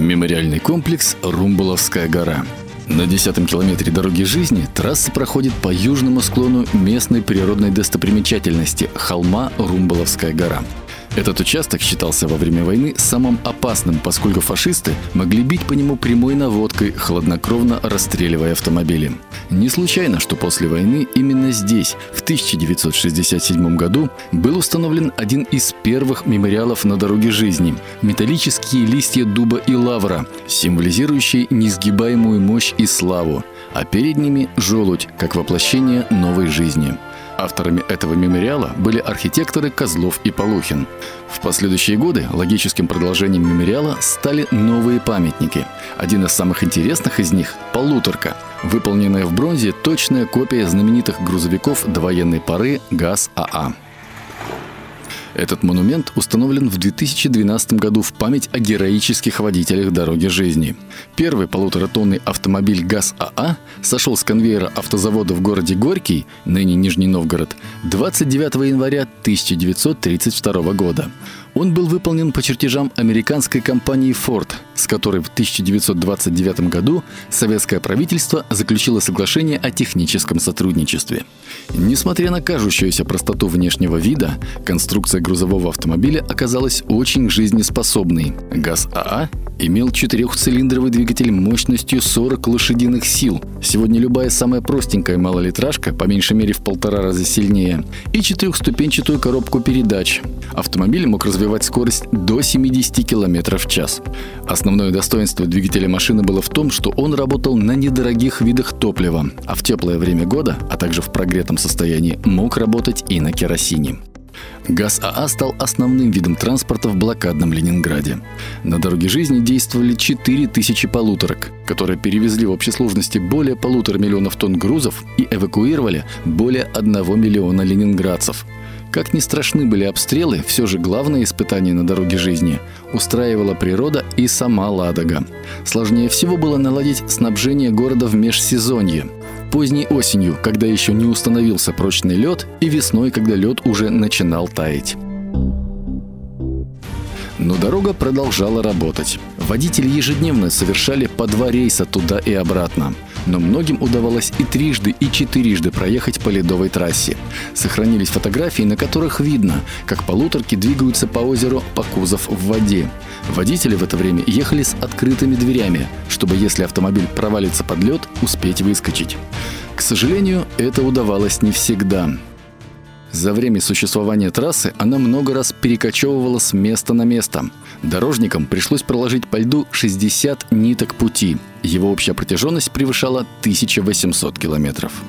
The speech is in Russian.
Мемориальный комплекс «Румбаловская гора». На десятом километре дороги жизни трасса проходит по южному склону местной природной достопримечательности холма Румбаловская гора. Этот участок считался во время войны самым опасным, поскольку фашисты могли бить по нему прямой наводкой, хладнокровно расстреливая автомобили. Не случайно, что после войны именно здесь, в 1967 году, был установлен один из первых мемориалов на дороге жизни – металлические листья дуба и лавра, символизирующие несгибаемую мощь и славу, а перед ними – желудь, как воплощение новой жизни – Авторами этого мемориала были архитекторы Козлов и Полухин. В последующие годы логическим продолжением мемориала стали новые памятники. Один из самых интересных из них – полуторка, выполненная в бронзе точная копия знаменитых грузовиков довоенной поры ГАЗ-АА. Этот монумент установлен в 2012 году в память о героических водителях дороги жизни. Первый полуторатонный автомобиль ГАЗ-АА сошел с конвейера автозавода в городе Горький, ныне Нижний Новгород, 29 января 1932 года. Он был выполнен по чертежам американской компании Ford, с которой в 1929 году советское правительство заключило соглашение о техническом сотрудничестве. Несмотря на кажущуюся простоту внешнего вида, конструкция грузового автомобиля оказалась очень жизнеспособной. ГАЗ АА имел четырехцилиндровый двигатель мощностью 40 лошадиных сил. Сегодня любая самая простенькая малолитражка, по меньшей мере в полтора раза сильнее, и четырехступенчатую коробку передач. Автомобиль мог развивать скорость до 70 км в час. Основное достоинство двигателя машины было в том, что он работал на недорогих видах топлива, а в теплое время года, а также в прогретом состоянии, мог работать и на керосине. ГАЗ АА стал основным видом транспорта в блокадном Ленинграде. На дороге жизни действовали 4000 полуторок, которые перевезли в общей сложности более полутора миллионов тонн грузов и эвакуировали более 1 миллиона ленинградцев. Как ни страшны были обстрелы, все же главное испытание на дороге жизни устраивала природа и сама Ладога. Сложнее всего было наладить снабжение города в межсезонье – поздней осенью, когда еще не установился прочный лед, и весной, когда лед уже начинал таять. Но дорога продолжала работать. Водители ежедневно совершали по два рейса туда и обратно. Но многим удавалось и трижды, и четырежды проехать по ледовой трассе. Сохранились фотографии, на которых видно, как полуторки двигаются по озеру по кузов в воде. Водители в это время ехали с открытыми дверями, чтобы, если автомобиль провалится под лед, успеть выскочить. К сожалению, это удавалось не всегда. За время существования трассы она много раз перекочевывала с места на место. Дорожникам пришлось проложить по льду 60 ниток пути. Его общая протяженность превышала 1800 километров.